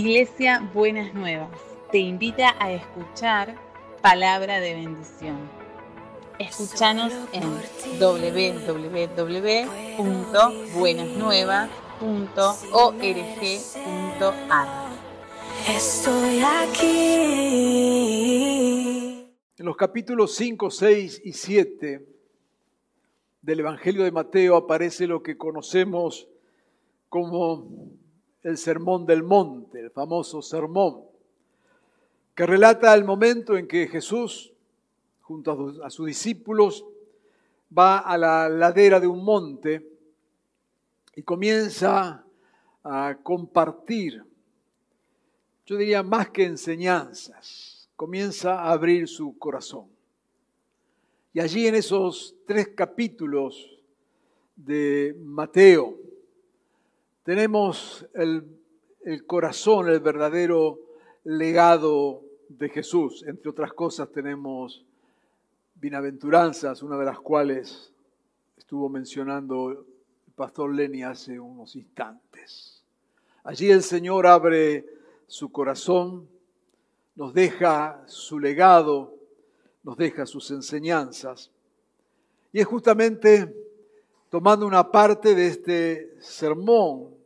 Iglesia Buenas Nuevas te invita a escuchar palabra de bendición. Escúchanos en www.buenasnuevas.org.ar. Estoy aquí. En los capítulos 5, 6 y 7 del Evangelio de Mateo aparece lo que conocemos como el Sermón del Monte, el famoso sermón, que relata el momento en que Jesús, junto a sus discípulos, va a la ladera de un monte y comienza a compartir, yo diría más que enseñanzas, comienza a abrir su corazón. Y allí en esos tres capítulos de Mateo, tenemos el, corazón, el verdadero legado de Jesús. Entre otras cosas tenemos bienaventuranzas, una de las cuales estuvo mencionando el pastor Lenny hace unos instantes. Allí el Señor abre su corazón, nos deja su legado, nos deja sus enseñanzas. Y es justamente tomando una parte de este sermón,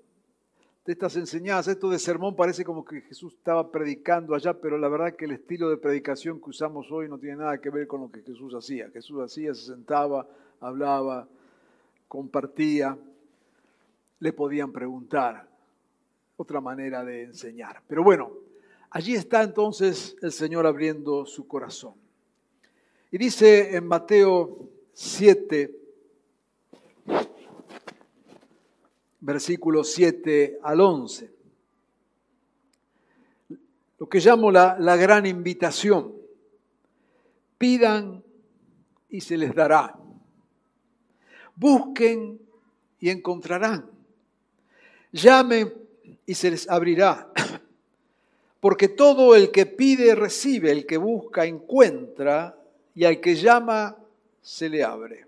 de estas enseñanzas. Esto de sermón parece como que Jesús estaba predicando allá, pero la verdad que el estilo de predicación que usamos hoy no tiene nada que ver con lo que Jesús hacía. Jesús hacía, se sentaba, hablaba, compartía, le podían preguntar. Otra manera de enseñar. Pero bueno, allí está entonces el Señor abriendo su corazón. Y dice en Mateo 7, versículos 7 al 11. Lo que llamo la, la gran invitación. Pidan y se les dará. Busquen y encontrarán. Llamen y se les abrirá. Porque todo el que pide recibe, el que busca encuentra, y al que llama se le abre.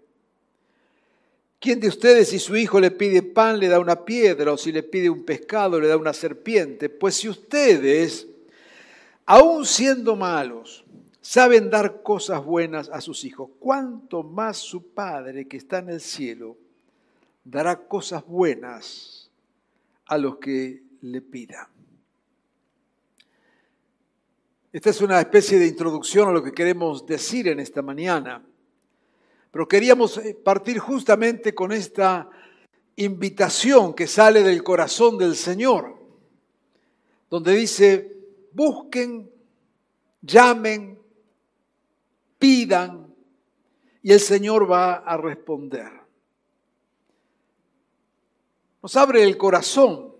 ¿Quién de ustedes si su hijo le pide pan le da una piedra o si le pide un pescado le da una serpiente? Pues si ustedes, aun siendo malos, saben dar cosas buenas a sus hijos, ¿cuánto más su Padre que está en el cielo dará cosas buenas a los que le pidan? Esta es una especie de introducción a lo que queremos decir en esta mañana. Pero queríamos eh, partir justamente con esta invitación que sale del corazón del Señor, donde dice, busquen, llamen, pidan, y el Señor va a responder. Nos abre el corazón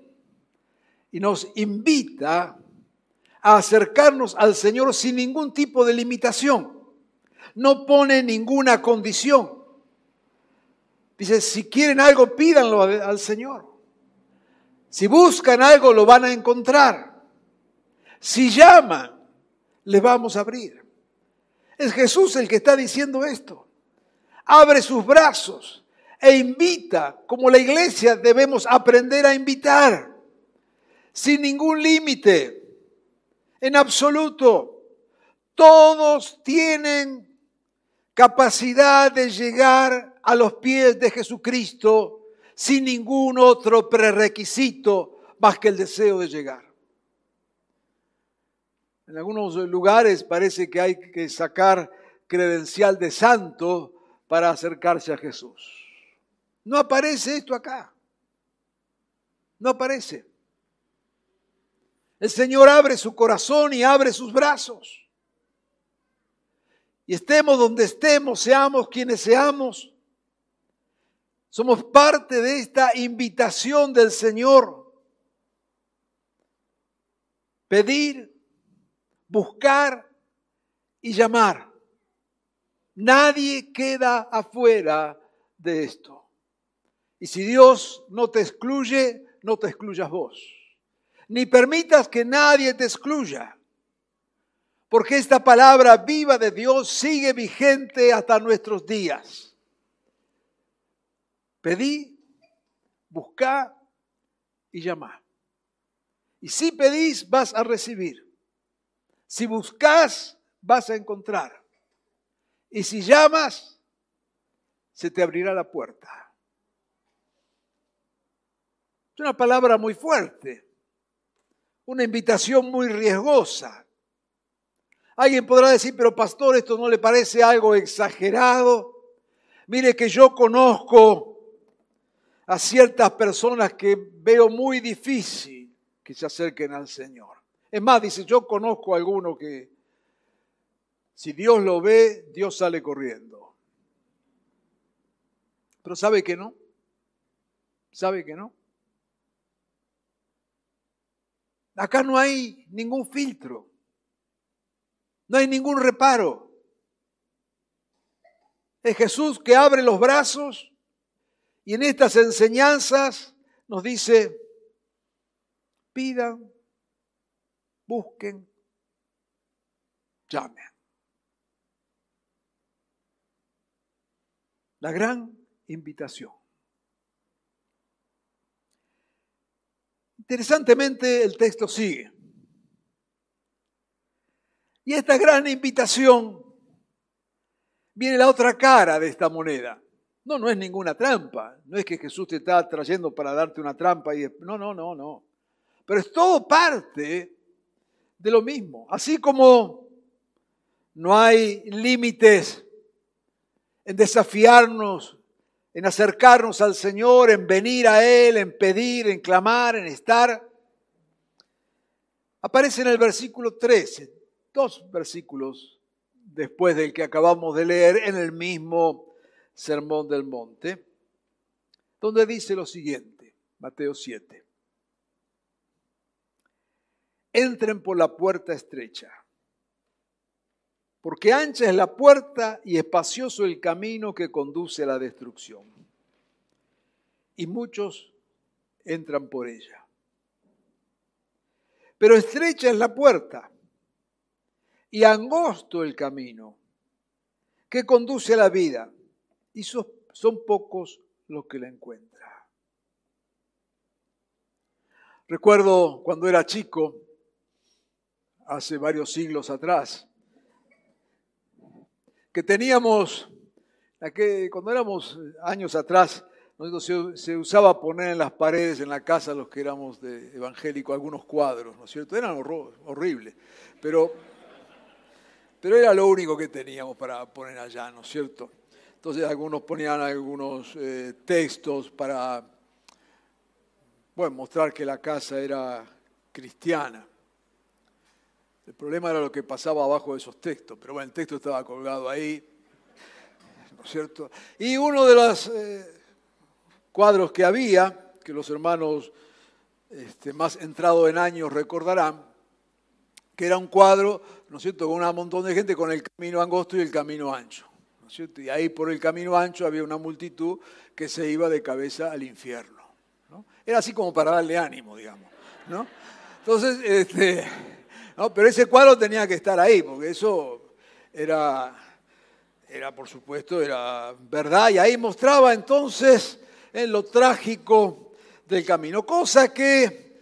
y nos invita a acercarnos al Señor sin ningún tipo de limitación no pone ninguna condición. Dice, si quieren algo, pídanlo al Señor. Si buscan algo, lo van a encontrar. Si llaman, le vamos a abrir. Es Jesús el que está diciendo esto. Abre sus brazos e invita, como la iglesia debemos aprender a invitar, sin ningún límite, en absoluto. Todos tienen capacidad de llegar a los pies de Jesucristo sin ningún otro prerequisito más que el deseo de llegar. En algunos lugares parece que hay que sacar credencial de santo para acercarse a Jesús. No aparece esto acá. No aparece. El Señor abre su corazón y abre sus brazos y estemos donde estemos, seamos quienes seamos, somos parte de esta invitación del Señor. Pedir, buscar y llamar. Nadie queda afuera de esto. Y si Dios no te excluye, no te excluyas vos. Ni permitas que nadie te excluya porque esta palabra viva de Dios sigue vigente hasta nuestros días. Pedí, buscá y llamá. Y si pedís, vas a recibir. Si buscas, vas a encontrar. Y si llamas, se te abrirá la puerta. Es una palabra muy fuerte, una invitación muy riesgosa. Alguien podrá decir, pero pastor, ¿esto no le parece algo exagerado? Mire que yo conozco a ciertas personas que veo muy difícil que se acerquen al Señor. Es más, dice, yo conozco a alguno que si Dios lo ve, Dios sale corriendo. Pero ¿sabe que no? ¿Sabe que no? Acá no hay ningún filtro. No hay ningún reparo. Es Jesús que abre los brazos y en estas enseñanzas nos dice, pidan, busquen, llamen. La gran invitación. Interesantemente el texto sigue. Y esta gran invitación viene la otra cara de esta moneda. No, no es ninguna trampa. No es que Jesús te está trayendo para darte una trampa y no, no, no, no. Pero es todo parte de lo mismo. Así como no hay límites en desafiarnos, en acercarnos al Señor, en venir a Él, en pedir, en clamar, en estar. Aparece en el versículo 13, dos versículos después del que acabamos de leer en el mismo Sermón del Monte, donde dice lo siguiente, Mateo 7. Entren por la puerta estrecha, porque ancha es la puerta y espacioso el camino que conduce a la destrucción. Y muchos entran por ella. Pero estrecha es la puerta y angosto el camino que conduce a la vida, y son, pocos los que la encuentran. Recuerdo cuando era chico, hace varios siglos atrás, que teníamos, cuando éramos años atrás, se, usaba poner en las paredes, en la casa, los que éramos de evangélico, algunos cuadros, ¿no es cierto? Eran horribles, pero pero era lo único que teníamos para poner allá, ¿no es cierto? Entonces algunos ponían algunos eh, textos para, bueno, mostrar que la casa era cristiana. El problema era lo que pasaba abajo de esos textos, pero bueno, el texto estaba colgado ahí, ¿no es cierto? Y uno de los eh, cuadros que había, que los hermanos este, más entrados en años recordarán, que era un cuadro, ¿no es cierto?, con un montón de gente con el camino angosto y el camino ancho. ¿no es cierto? Y ahí por el camino ancho había una multitud que se iba de cabeza al infierno. ¿no? Era así como para darle ánimo, digamos. ¿no? Entonces, este, ¿no? pero ese cuadro tenía que estar ahí, porque eso era, era, por supuesto, era verdad. Y ahí mostraba entonces en lo trágico del camino, cosa que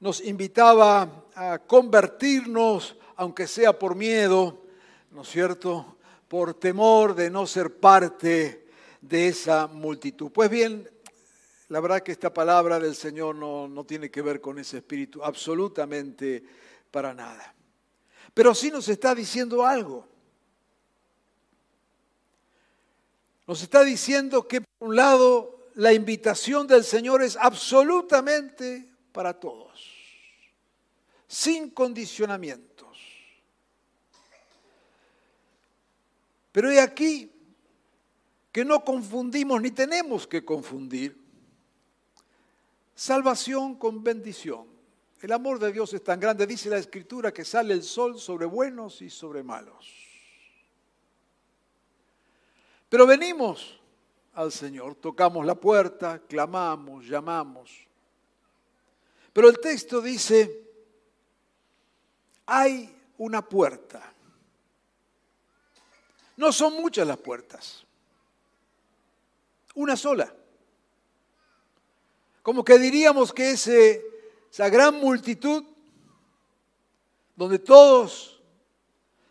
nos invitaba a convertirnos, aunque sea por miedo, ¿no es cierto? Por temor de no ser parte de esa multitud. Pues bien, la verdad que esta palabra del Señor no, no tiene que ver con ese espíritu, absolutamente para nada. Pero sí nos está diciendo algo. Nos está diciendo que por un lado la invitación del Señor es absolutamente para todos sin condicionamientos. Pero he aquí que no confundimos ni tenemos que confundir salvación con bendición. El amor de Dios es tan grande, dice la Escritura, que sale el sol sobre buenos y sobre malos. Pero venimos al Señor, tocamos la puerta, clamamos, llamamos. Pero el texto dice, hay una puerta. No son muchas las puertas. Una sola. Como que diríamos que ese esa gran multitud donde todos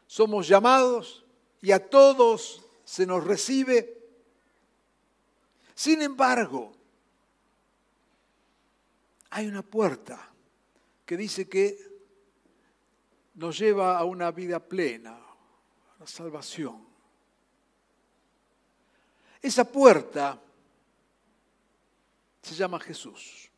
somos llamados y a todos se nos recibe. Sin embargo, hay una puerta que dice que nos lleva a una vida plena, a la salvación. Esa puerta se llama Jesús.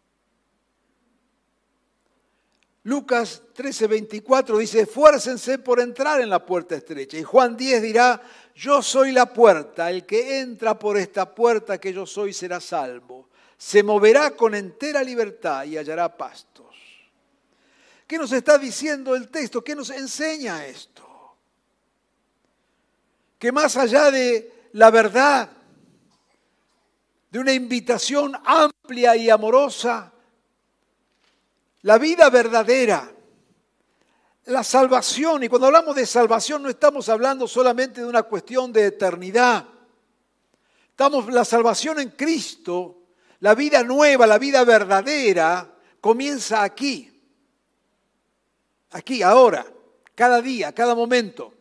Lucas 13:24 dice, esfuércense por entrar en la puerta estrecha. Y Juan 10 dirá, yo soy la puerta, el que entra por esta puerta que yo soy será salvo. Se moverá con entera libertad y hallará pastos. ¿Qué nos está diciendo el texto? ¿Qué nos enseña esto? Que más allá de la verdad, de una invitación amplia y amorosa, la vida verdadera, la salvación, y cuando hablamos de salvación no estamos hablando solamente de una cuestión de eternidad. Estamos la salvación en Cristo, la vida nueva, la vida verdadera comienza aquí. Aquí, ahora, cada día, cada momento.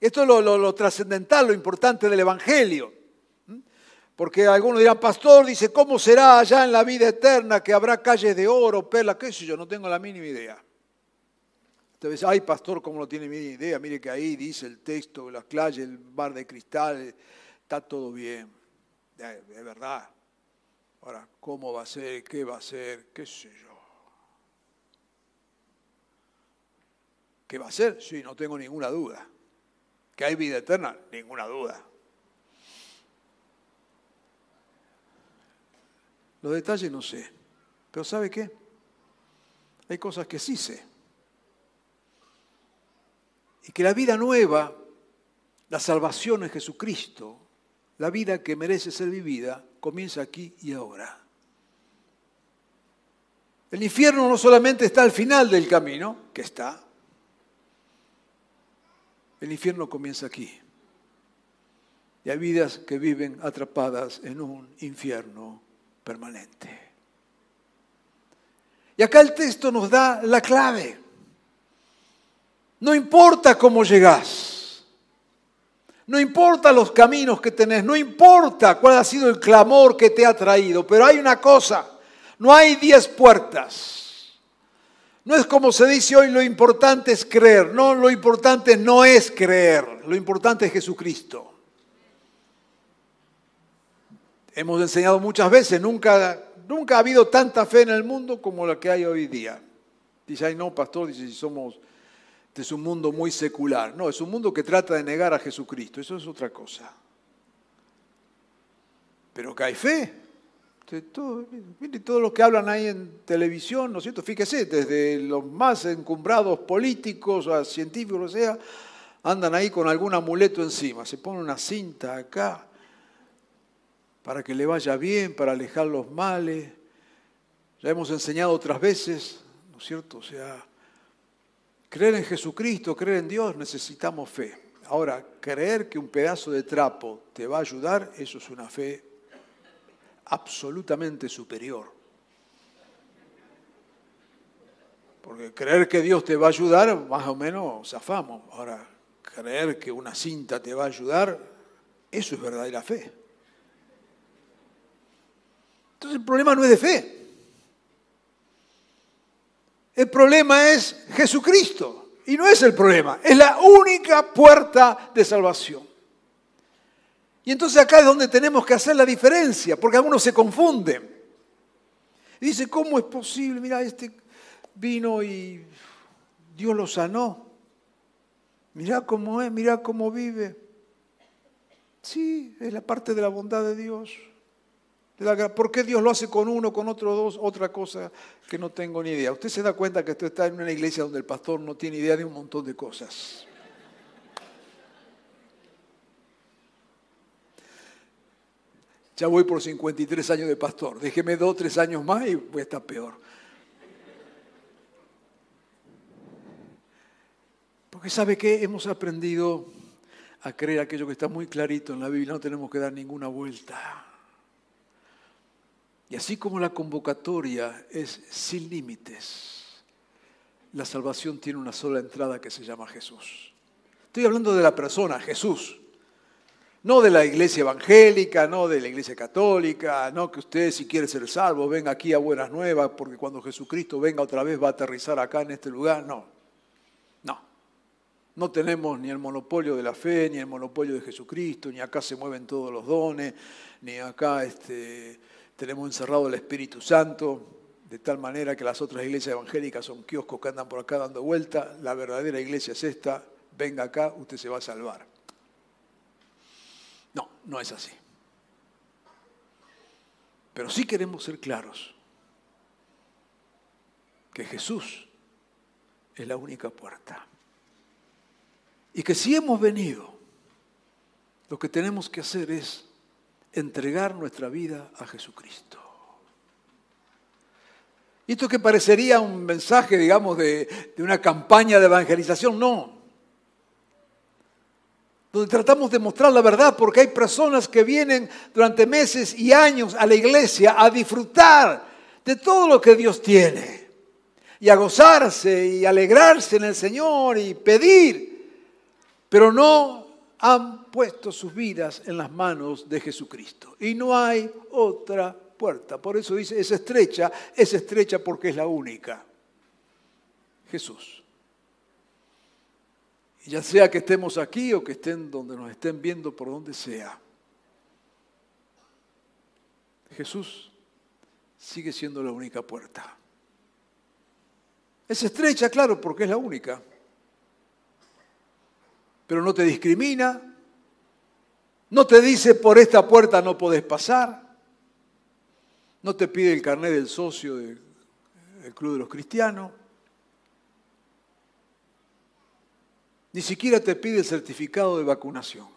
Esto es lo, lo trascendental, lo importante del Evangelio. Porque algunos dirán, pastor, dice, ¿cómo será allá en la vida eterna que habrá calles de oro, perla? ¿Qué sé yo? No tengo la mínima idea. Entonces, ay, pastor, ¿cómo no tiene mínima idea? Mire que ahí dice el texto, las calles, el bar de cristal, está todo bien. Es verdad. Ahora, ¿cómo va a ser? ¿Qué va a ser? ¿Qué sé yo? ¿Qué va a ser? Sí, no tengo ninguna duda. ¿Que hay vida eterna? Ninguna duda. Los detalles no sé. Pero ¿sabe qué? Hay cosas que sí sé. Y que la vida nueva, la salvación en Jesucristo, la vida que merece ser vivida, comienza aquí y ahora. El infierno no solamente está al final del camino, que está. El infierno comienza aquí. Y hay vidas que viven atrapadas en un infierno permanente. Y acá el texto nos da la clave. No importa cómo llegás, no importa los caminos que tenés, no importa cuál ha sido el clamor que te ha traído, pero hay una cosa, no hay diez puertas. No es como se dice hoy, lo importante es creer. No, lo importante no es creer, lo importante es Jesucristo. Hemos enseñado muchas veces, nunca, nunca ha habido tanta fe en el mundo como la que hay hoy día. Dice, ay no, pastor, dice, si somos, este es un mundo muy secular. No, es un mundo que trata de negar a Jesucristo, eso es otra cosa. Pero que hay fe. Todo, todos los que hablan ahí en televisión, ¿no es cierto? Fíjese, desde los más encumbrados políticos o científicos, o sea, andan ahí con algún amuleto encima, se pone una cinta acá, para que le vaya bien, para alejar los males. Ya hemos enseñado otras veces, ¿no es cierto? O sea, creer en Jesucristo, creer en Dios, necesitamos fe. Ahora, creer que un pedazo de trapo te va a ayudar, eso es una fe absolutamente superior. Porque creer que Dios te va a ayudar, más o menos zafamos. Ahora, creer que una cinta te va a ayudar, eso es verdadera fe. Entonces el problema no es de fe. El problema es Jesucristo. Y no es el problema, es la única puerta de salvación. Y entonces acá es donde tenemos que hacer la diferencia, porque algunos se confunden. Y dice, ¿cómo es posible? Mira, este vino y Dios lo sanó. Mira cómo es, mira cómo vive. Sí, es la parte de la bondad de Dios. ¿Por qué Dios lo hace con uno, con otro, dos? Otra cosa que no tengo ni idea. Usted se da cuenta que usted está en una iglesia donde el pastor no tiene idea de un montón de cosas. Ya voy por 53 años de pastor. Déjeme dos, tres años más y voy a estar peor. Porque sabe que hemos aprendido a creer aquello que está muy clarito en la Biblia. No tenemos que dar ninguna vuelta. Y así como la convocatoria es sin límites, la salvación tiene una sola entrada que se llama Jesús. Estoy hablando de la persona, Jesús. No de la iglesia evangélica, no de la iglesia católica, no que usted si quiere ser salvo venga aquí a Buenas Nuevas, porque cuando Jesucristo venga otra vez va a aterrizar acá en este lugar. No, no. No tenemos ni el monopolio de la fe, ni el monopolio de Jesucristo, ni acá se mueven todos los dones, ni acá este, tenemos encerrado el Espíritu Santo, de tal manera que las otras iglesias evangélicas son kioscos que andan por acá dando vuelta. La verdadera iglesia es esta, venga acá, usted se va a salvar. No, no es así. Pero sí queremos ser claros que Jesús es la única puerta. Y que si hemos venido, lo que tenemos que hacer es entregar nuestra vida a Jesucristo. ¿Y esto que parecería un mensaje, digamos, de, de una campaña de evangelización? No donde tratamos de mostrar la verdad, porque hay personas que vienen durante meses y años a la iglesia a disfrutar de todo lo que Dios tiene, y a gozarse y alegrarse en el Señor y pedir, pero no han puesto sus vidas en las manos de Jesucristo. Y no hay otra puerta. Por eso dice, es estrecha, es estrecha porque es la única. Jesús ya sea que estemos aquí o que estén donde nos estén viendo, por donde sea. Jesús sigue siendo la única puerta. Es estrecha, claro, porque es la única. Pero no te discrimina, no te dice por esta puerta no podés pasar, no te pide el carnet del socio del Club de los Cristianos. Ni siquiera te pide el certificado de vacunación.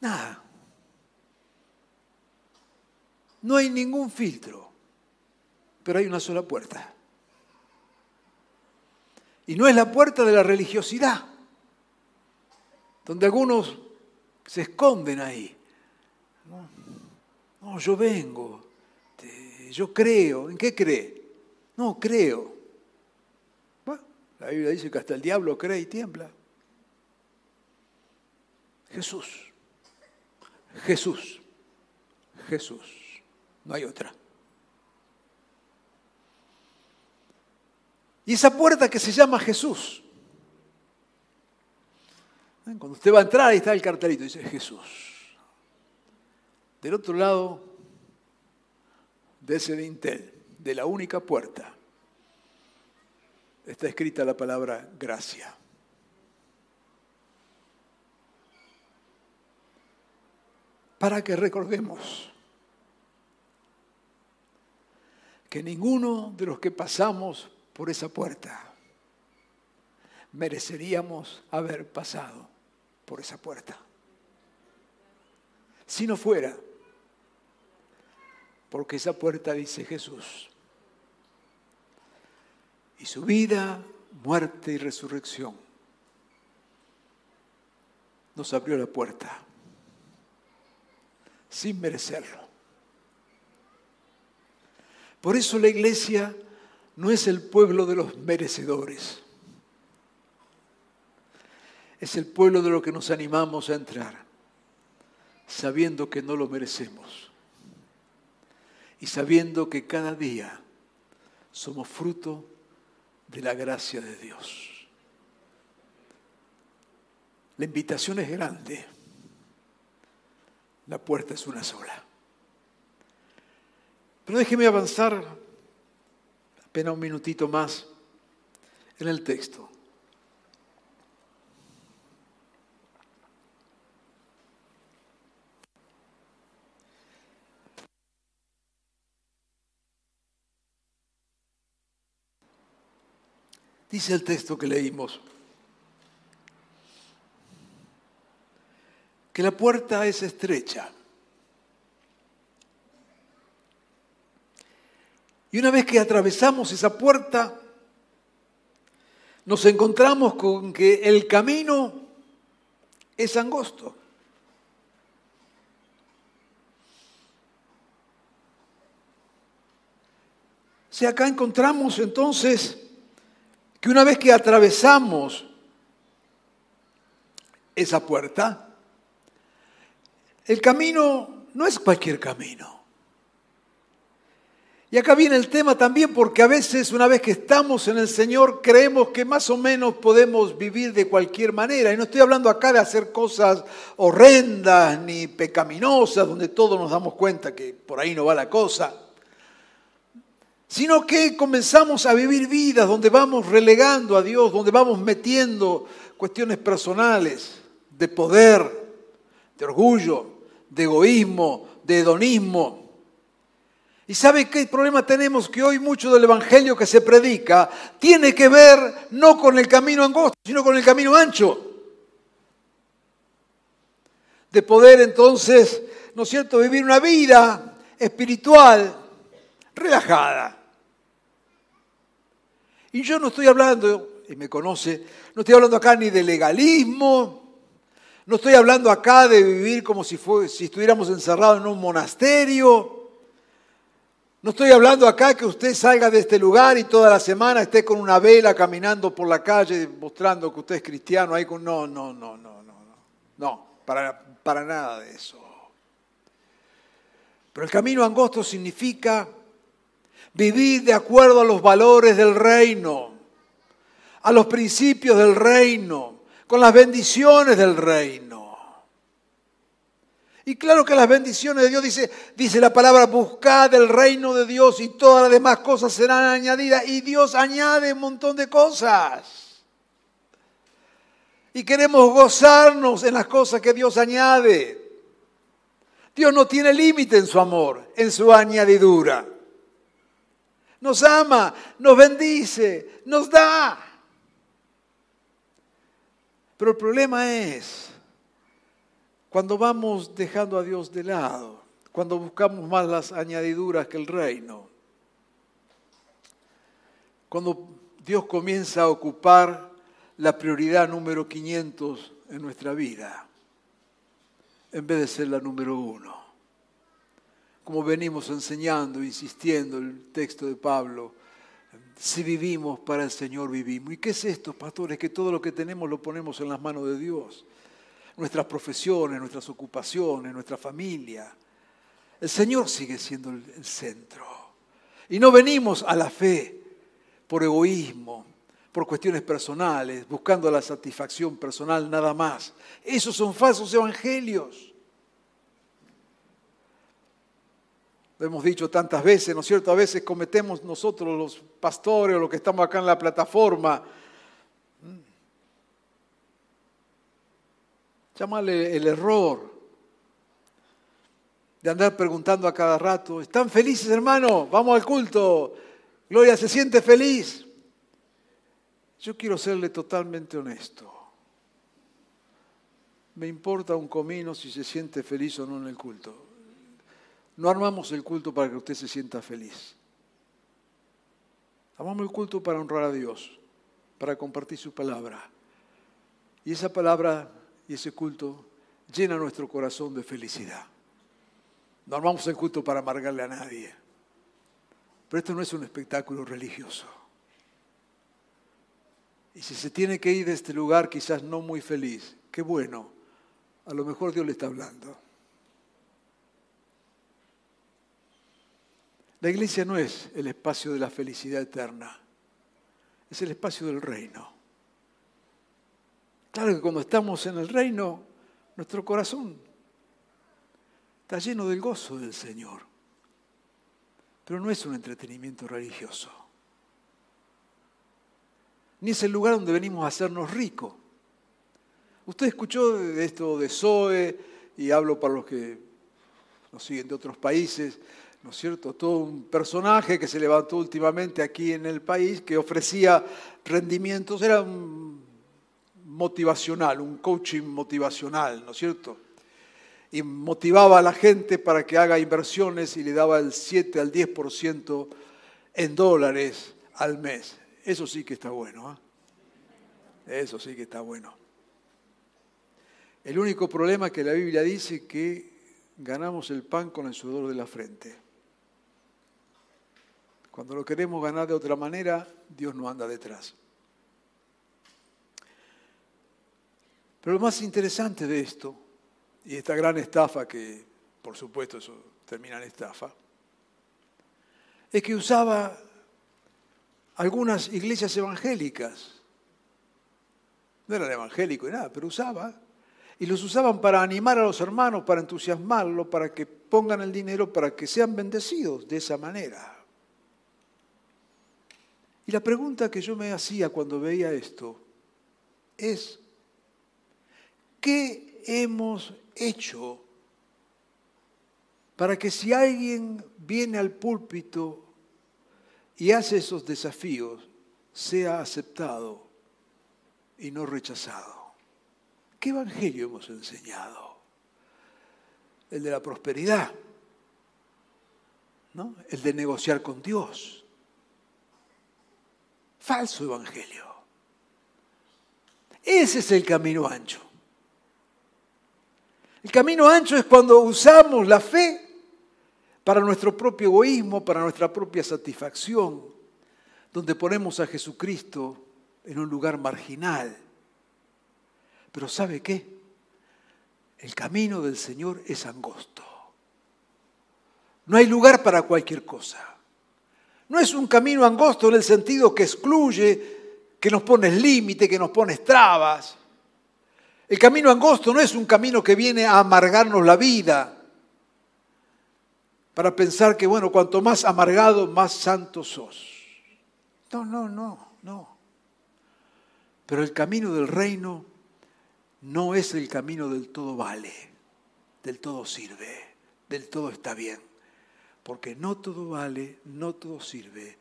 Nada. No hay ningún filtro, pero hay una sola puerta. Y no es la puerta de la religiosidad, donde algunos se esconden ahí. No, yo vengo, yo creo. ¿En qué cree? No, creo. La Biblia dice que hasta el diablo cree y tiembla. Jesús. Jesús. Jesús. No hay otra. Y esa puerta que se llama Jesús. Cuando usted va a entrar, ahí está el cartelito, dice Jesús. Del otro lado de ese dintel, de la única puerta, está escrita la palabra gracia. Para que recordemos que ninguno de los que pasamos por esa puerta mereceríamos haber pasado por esa puerta. Si no fuera, porque esa puerta dice Jesús, y su vida, muerte y resurrección nos abrió la puerta sin merecerlo. Por eso la iglesia no es el pueblo de los merecedores, es el pueblo de los que nos animamos a entrar, sabiendo que no lo merecemos y sabiendo que cada día somos fruto de la gracia de Dios. La invitación es grande, la puerta es una sola. Pero déjeme avanzar apenas un minutito más en el texto. Dice el texto que leímos que la puerta es estrecha. Y una vez que atravesamos esa puerta, nos encontramos con que el camino es angosto. O sea, acá encontramos entonces que una vez que atravesamos esa puerta, el camino no es cualquier camino. Y acá viene el tema también porque a veces una vez que estamos en el Señor creemos que más o menos podemos vivir de cualquier manera. Y no estoy hablando acá de hacer cosas horrendas ni pecaminosas donde todos nos damos cuenta que por ahí no va la cosa. Sino que comenzamos a vivir vidas donde vamos relegando a Dios, donde vamos metiendo cuestiones personales de poder, de orgullo, de egoísmo, de hedonismo ¿Y sabe qué problema tenemos? Que hoy mucho del Evangelio que se predica tiene que ver no con el camino angosto, sino con el camino ancho. De poder entonces, ¿no es cierto?, vivir una vida espiritual relajada. Y yo no estoy hablando, y me conoce, no estoy hablando acá ni de legalismo, no estoy hablando acá de vivir como si, si estuviéramos encerrados en un monasterio. No estoy hablando acá que usted salga de este lugar y toda la semana esté con una vela caminando por la calle mostrando que usted es cristiano. Ahí con... No, no, no, no, no, no. Para, para nada de eso. Pero el camino angosto significa vivir de acuerdo a los valores del reino, a los principios del reino, con las bendiciones del reino. Y claro que las bendiciones de Dios, dice, dice la palabra, buscad el reino de Dios y todas las demás cosas serán añadidas. Y Dios añade un montón de cosas. Y queremos gozarnos en las cosas que Dios añade. Dios no tiene límite en su amor, en su añadidura. Nos ama, nos bendice, nos da. Pero el problema es cuando vamos dejando a Dios de lado, cuando buscamos más las añadiduras que el reino, cuando Dios comienza a ocupar la prioridad número 500 en nuestra vida, en vez de ser la número uno. Como venimos enseñando, insistiendo el texto de Pablo, si vivimos para el Señor vivimos. ¿Y qué es esto, pastores? Que todo lo que tenemos lo ponemos en las manos de Dios nuestras profesiones, nuestras ocupaciones, nuestra familia. El Señor sigue siendo el centro. Y no venimos a la fe por egoísmo, por cuestiones personales, buscando la satisfacción personal nada más. Esos son falsos evangelios. Lo hemos dicho tantas veces, ¿no es cierto? A veces cometemos nosotros los pastores o los que estamos acá en la plataforma Llámale el error de andar preguntando a cada rato, ¿están felices hermano? Vamos al culto. Gloria, ¿se siente feliz? Yo quiero serle totalmente honesto. Me importa un comino si se siente feliz o no en el culto. No armamos el culto para que usted se sienta feliz. Armamos el culto para honrar a Dios, para compartir su palabra. Y esa palabra y ese culto llena nuestro corazón de felicidad. No armamos el culto para amargarle a nadie. Pero esto no es un espectáculo religioso. Y si se tiene que ir de este lugar quizás no muy feliz, qué bueno, a lo mejor Dios le está hablando. La iglesia no es el espacio de la felicidad eterna, es el espacio del reino. Claro que cuando estamos en el reino, nuestro corazón está lleno del gozo del Señor. Pero no es un entretenimiento religioso. Ni es el lugar donde venimos a hacernos ricos. Usted escuchó de esto de Zoe, y hablo para los que nos siguen de otros países, ¿no es cierto? Todo un personaje que se levantó últimamente aquí en el país que ofrecía rendimientos, era un motivacional, un coaching motivacional, ¿no es cierto? Y motivaba a la gente para que haga inversiones y le daba el 7 al 10% en dólares al mes. Eso sí que está bueno. ¿eh? Eso sí que está bueno. El único problema es que la Biblia dice que ganamos el pan con el sudor de la frente. Cuando lo queremos ganar de otra manera, Dios no anda detrás. Pero lo más interesante de esto, y esta gran estafa que, por supuesto, eso termina en estafa, es que usaba algunas iglesias evangélicas. No eran evangélicos y nada, pero usaba. Y los usaban para animar a los hermanos, para entusiasmarlos, para que pongan el dinero, para que sean bendecidos de esa manera. Y la pregunta que yo me hacía cuando veía esto es, ¿qué hemos hecho para que si alguien viene al púlpito y hace esos desafíos, sea aceptado y no rechazado. ¿Qué evangelio hemos enseñado? El de la prosperidad, ¿no? El de negociar con Dios. Falso evangelio. Ese es el camino ancho. El camino ancho es cuando usamos la fe para nuestro propio egoísmo, para nuestra propia satisfacción, donde ponemos a Jesucristo en un lugar marginal. Pero ¿sabe qué? El camino del Señor es angosto. No hay lugar para cualquier cosa. No es un camino angosto en el sentido que excluye, que nos pone límite, que nos pone trabas. El camino angosto no es un camino que viene a amargarnos la vida para pensar que, bueno, cuanto más amargado, más santo sos. No, no, no, no. Pero el camino del reino no es el camino del todo vale, del todo sirve, del todo está bien. Porque no todo vale, no todo sirve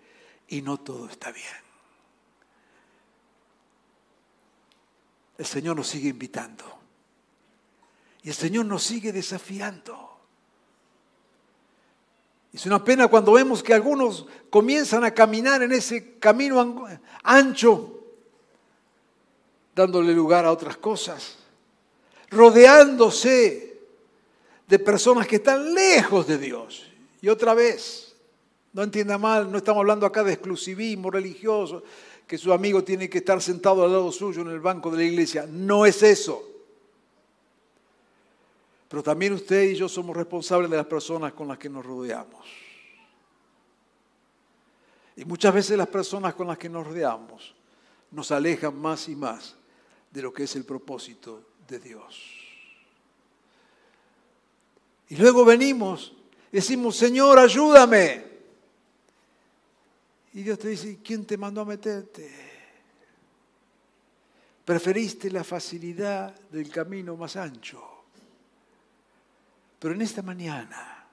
y no todo está bien. El Señor nos sigue invitando. Y el Señor nos sigue desafiando. Es una pena cuando vemos que algunos comienzan a caminar en ese camino ancho, dándole lugar a otras cosas, rodeándose de personas que están lejos de Dios. Y otra vez, no entienda mal, no estamos hablando acá de exclusivismo religioso, que su amigo tiene que estar sentado al lado suyo en el banco de la iglesia. No es eso. Pero también usted y yo somos responsables de las personas con las que nos rodeamos. Y muchas veces las personas con las que nos rodeamos nos alejan más y más de lo que es el propósito de Dios. Y luego venimos decimos, Señor, ayúdame. Y Dios te dice, ¿quién te mandó a meterte? Preferiste la facilidad del camino más ancho. Pero en esta mañana,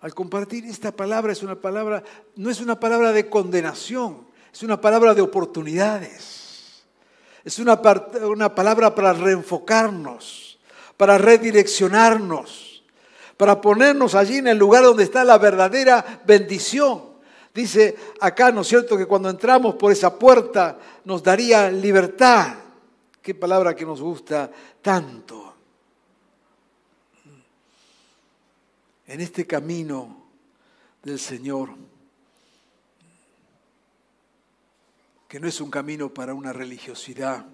al compartir esta palabra, es una palabra, no es una palabra de condenación, es una palabra de oportunidades. Es una, una palabra para reenfocarnos, para redireccionarnos, para ponernos allí en el lugar donde está la verdadera bendición. Dice acá, ¿no es cierto?, que cuando entramos por esa puerta nos daría libertad. Qué palabra que nos gusta tanto. en este camino del Señor, que no es un camino para una religiosidad,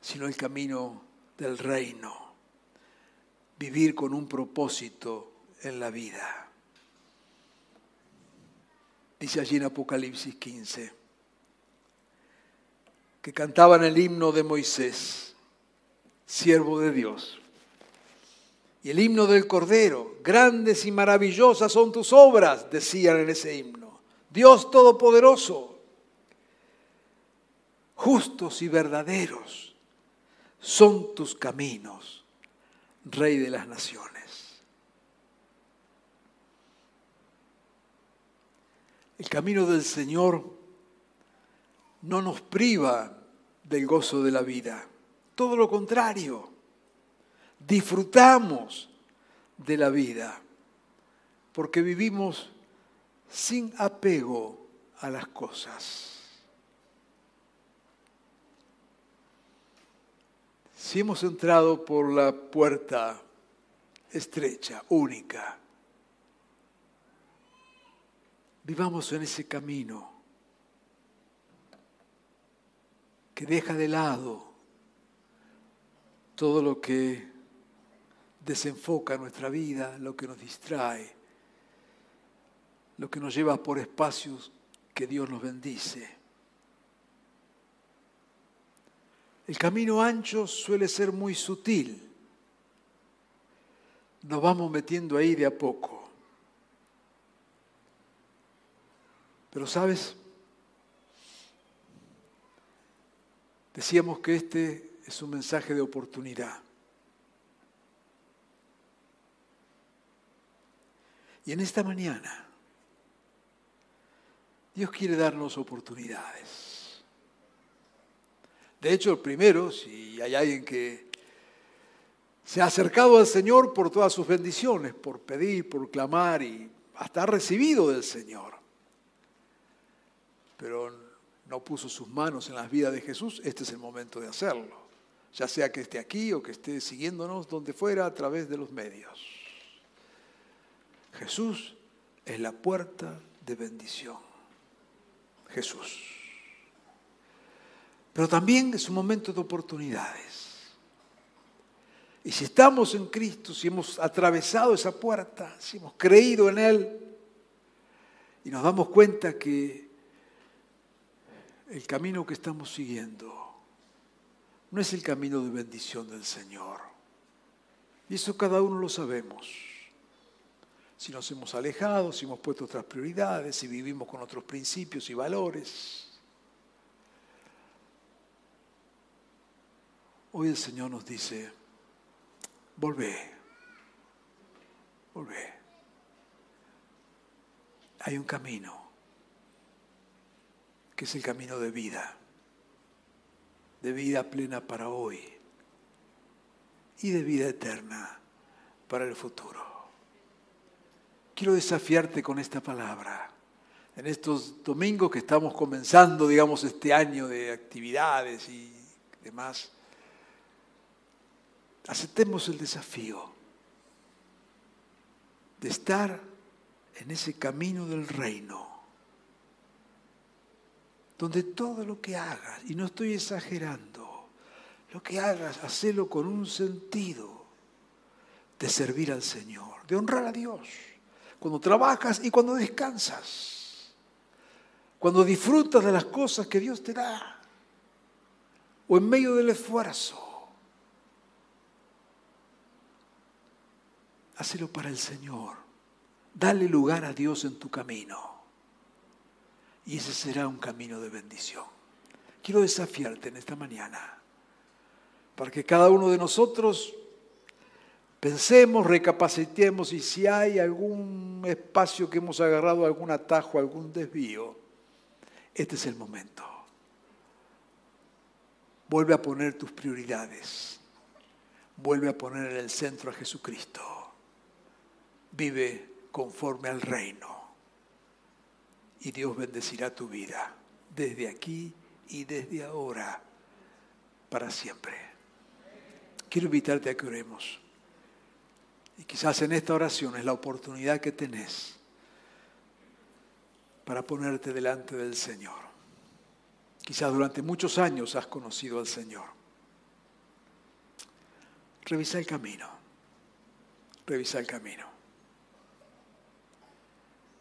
sino el camino del reino, vivir con un propósito en la vida. Dice allí en Apocalipsis 15, que cantaban el himno de Moisés, siervo de Dios y el himno del Cordero. Grandes y maravillosas son tus obras, decían en ese himno. Dios Todopoderoso, justos y verdaderos son tus caminos, Rey de las Naciones. El camino del Señor no nos priva del gozo de la vida, todo lo contrario disfrutamos de la vida, porque vivimos sin apego a las cosas. Si hemos entrado por la puerta estrecha, única, vivamos en ese camino que deja de lado todo lo que desenfoca nuestra vida, lo que nos distrae, lo que nos lleva por espacios que Dios nos bendice. El camino ancho suele ser muy sutil. Nos vamos metiendo ahí de a poco. Pero sabes, decíamos que este es un mensaje de oportunidad. Y en esta mañana, Dios quiere darnos oportunidades. De hecho, el primero, si hay alguien que se ha acercado al Señor por todas sus bendiciones, por pedir, por clamar y hasta ha recibido del Señor, pero no puso sus manos en las vidas de Jesús, este es el momento de hacerlo. Ya sea que esté aquí o que esté siguiéndonos donde fuera a través de los medios. Jesús es la puerta de bendición. Jesús. Pero también es un momento de oportunidades. Y si estamos en Cristo, si hemos atravesado esa puerta, si hemos creído en Él, y nos damos cuenta que el camino que estamos siguiendo no es el camino de bendición del Señor. Y eso cada uno lo sabemos. Si nos hemos alejado, si hemos puesto otras prioridades, si vivimos con otros principios y valores. Hoy el Señor nos dice, volvé, volvé. Hay un camino, que es el camino de vida de vida plena para hoy y de vida eterna para el futuro. Quiero desafiarte con esta palabra. En estos domingos que estamos comenzando, digamos, este año de actividades y demás, aceptemos el desafío de estar en ese camino del reino donde todo lo que hagas, y no estoy exagerando, lo que hagas, hacelo con un sentido de servir al Señor, de honrar a Dios, cuando trabajas y cuando descansas, cuando disfrutas de las cosas que Dios te da, o en medio del esfuerzo. Hacelo para el Señor. Dale lugar a Dios en tu camino. Y ese será un camino de bendición. Quiero desafiarte en esta mañana para que cada uno de nosotros pensemos, recapacitemos y si hay algún espacio que hemos agarrado, algún atajo, algún desvío, este es el momento. Vuelve a poner tus prioridades. Vuelve a poner en el centro a Jesucristo. Vive conforme al reino y Dios bendecirá tu vida desde aquí y desde ahora para siempre. Quiero invitarte a que oremos. Y quizás en esta oración es la oportunidad que tenés para ponerte delante del Señor. Quizás durante muchos años has conocido al Señor. Revisa el camino. Revisa el camino.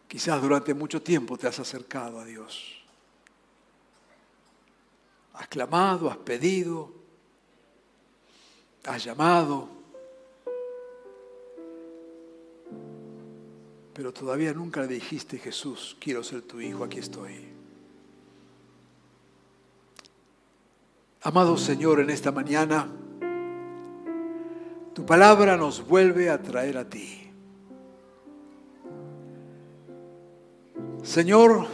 Quizás durante mucho tiempo te has acercado a Dios. Has clamado, has pedido, has llamado, pero todavía nunca le dijiste, Jesús, quiero ser tu hijo, aquí estoy. Amado Señor, en esta mañana, tu palabra nos vuelve a traer a ti. Señor,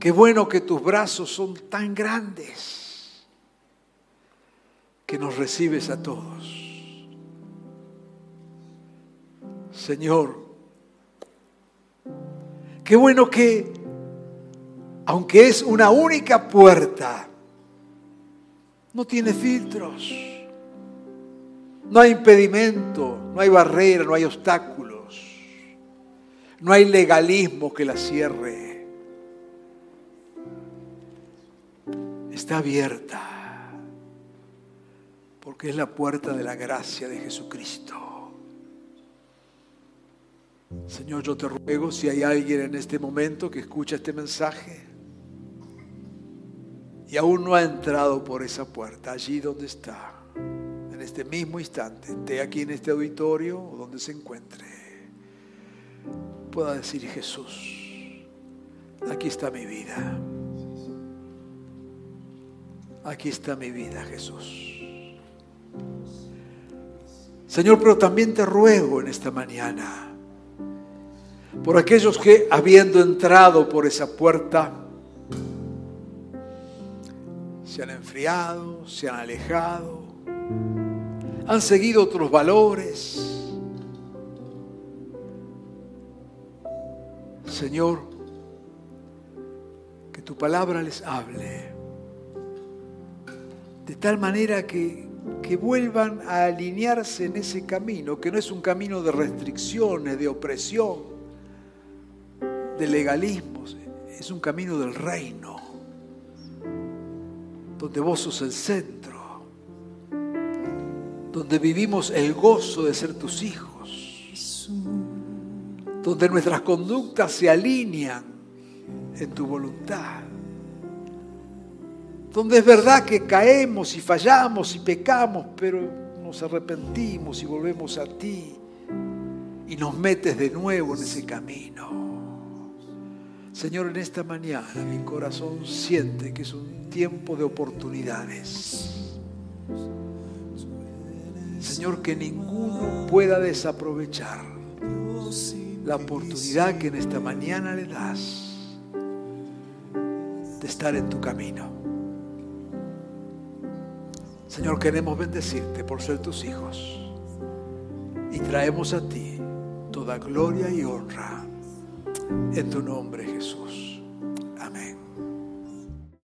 qué bueno que tus brazos son tan grandes que nos recibes a todos. Señor, qué bueno que, aunque es una única puerta, no tiene filtros, no hay impedimento, no hay barrera, no hay obstáculo No hay legalismo que la cierre. Está abierta porque es la puerta de la gracia de Jesucristo. Señor, yo te ruego si hay alguien en este momento que escucha este mensaje y aún no ha entrado por esa puerta, allí donde está, en este mismo instante, esté aquí en este auditorio o donde se encuentre, pueda decir Jesús, aquí está mi vida. Aquí está mi vida, Jesús. Señor, pero también te ruego en esta mañana por aquellos que habiendo entrado por esa puerta, se han enfriado, se han alejado, han seguido otros valores. Señor, que tu palabra les hable de tal manera que, que vuelvan a alinearse en ese camino, que no es un camino de restricciones, de opresión, de legalismos, es un camino del reino, donde vos sos el centro, donde vivimos el gozo de ser tus hijos, donde nuestras conductas se alinean en tu voluntad, donde es verdad que caemos y fallamos y pecamos, pero nos arrepentimos y volvemos a ti y nos metes de nuevo en ese camino. Señor, en esta mañana mi corazón siente que es un tiempo de oportunidades. Señor, que ninguno pueda desaprovechar la oportunidad que en esta mañana le das de estar en tu camino. Señor, queremos bendecirte por ser tus hijos y traemos a ti toda gloria y honra en tu nombre, Jesús.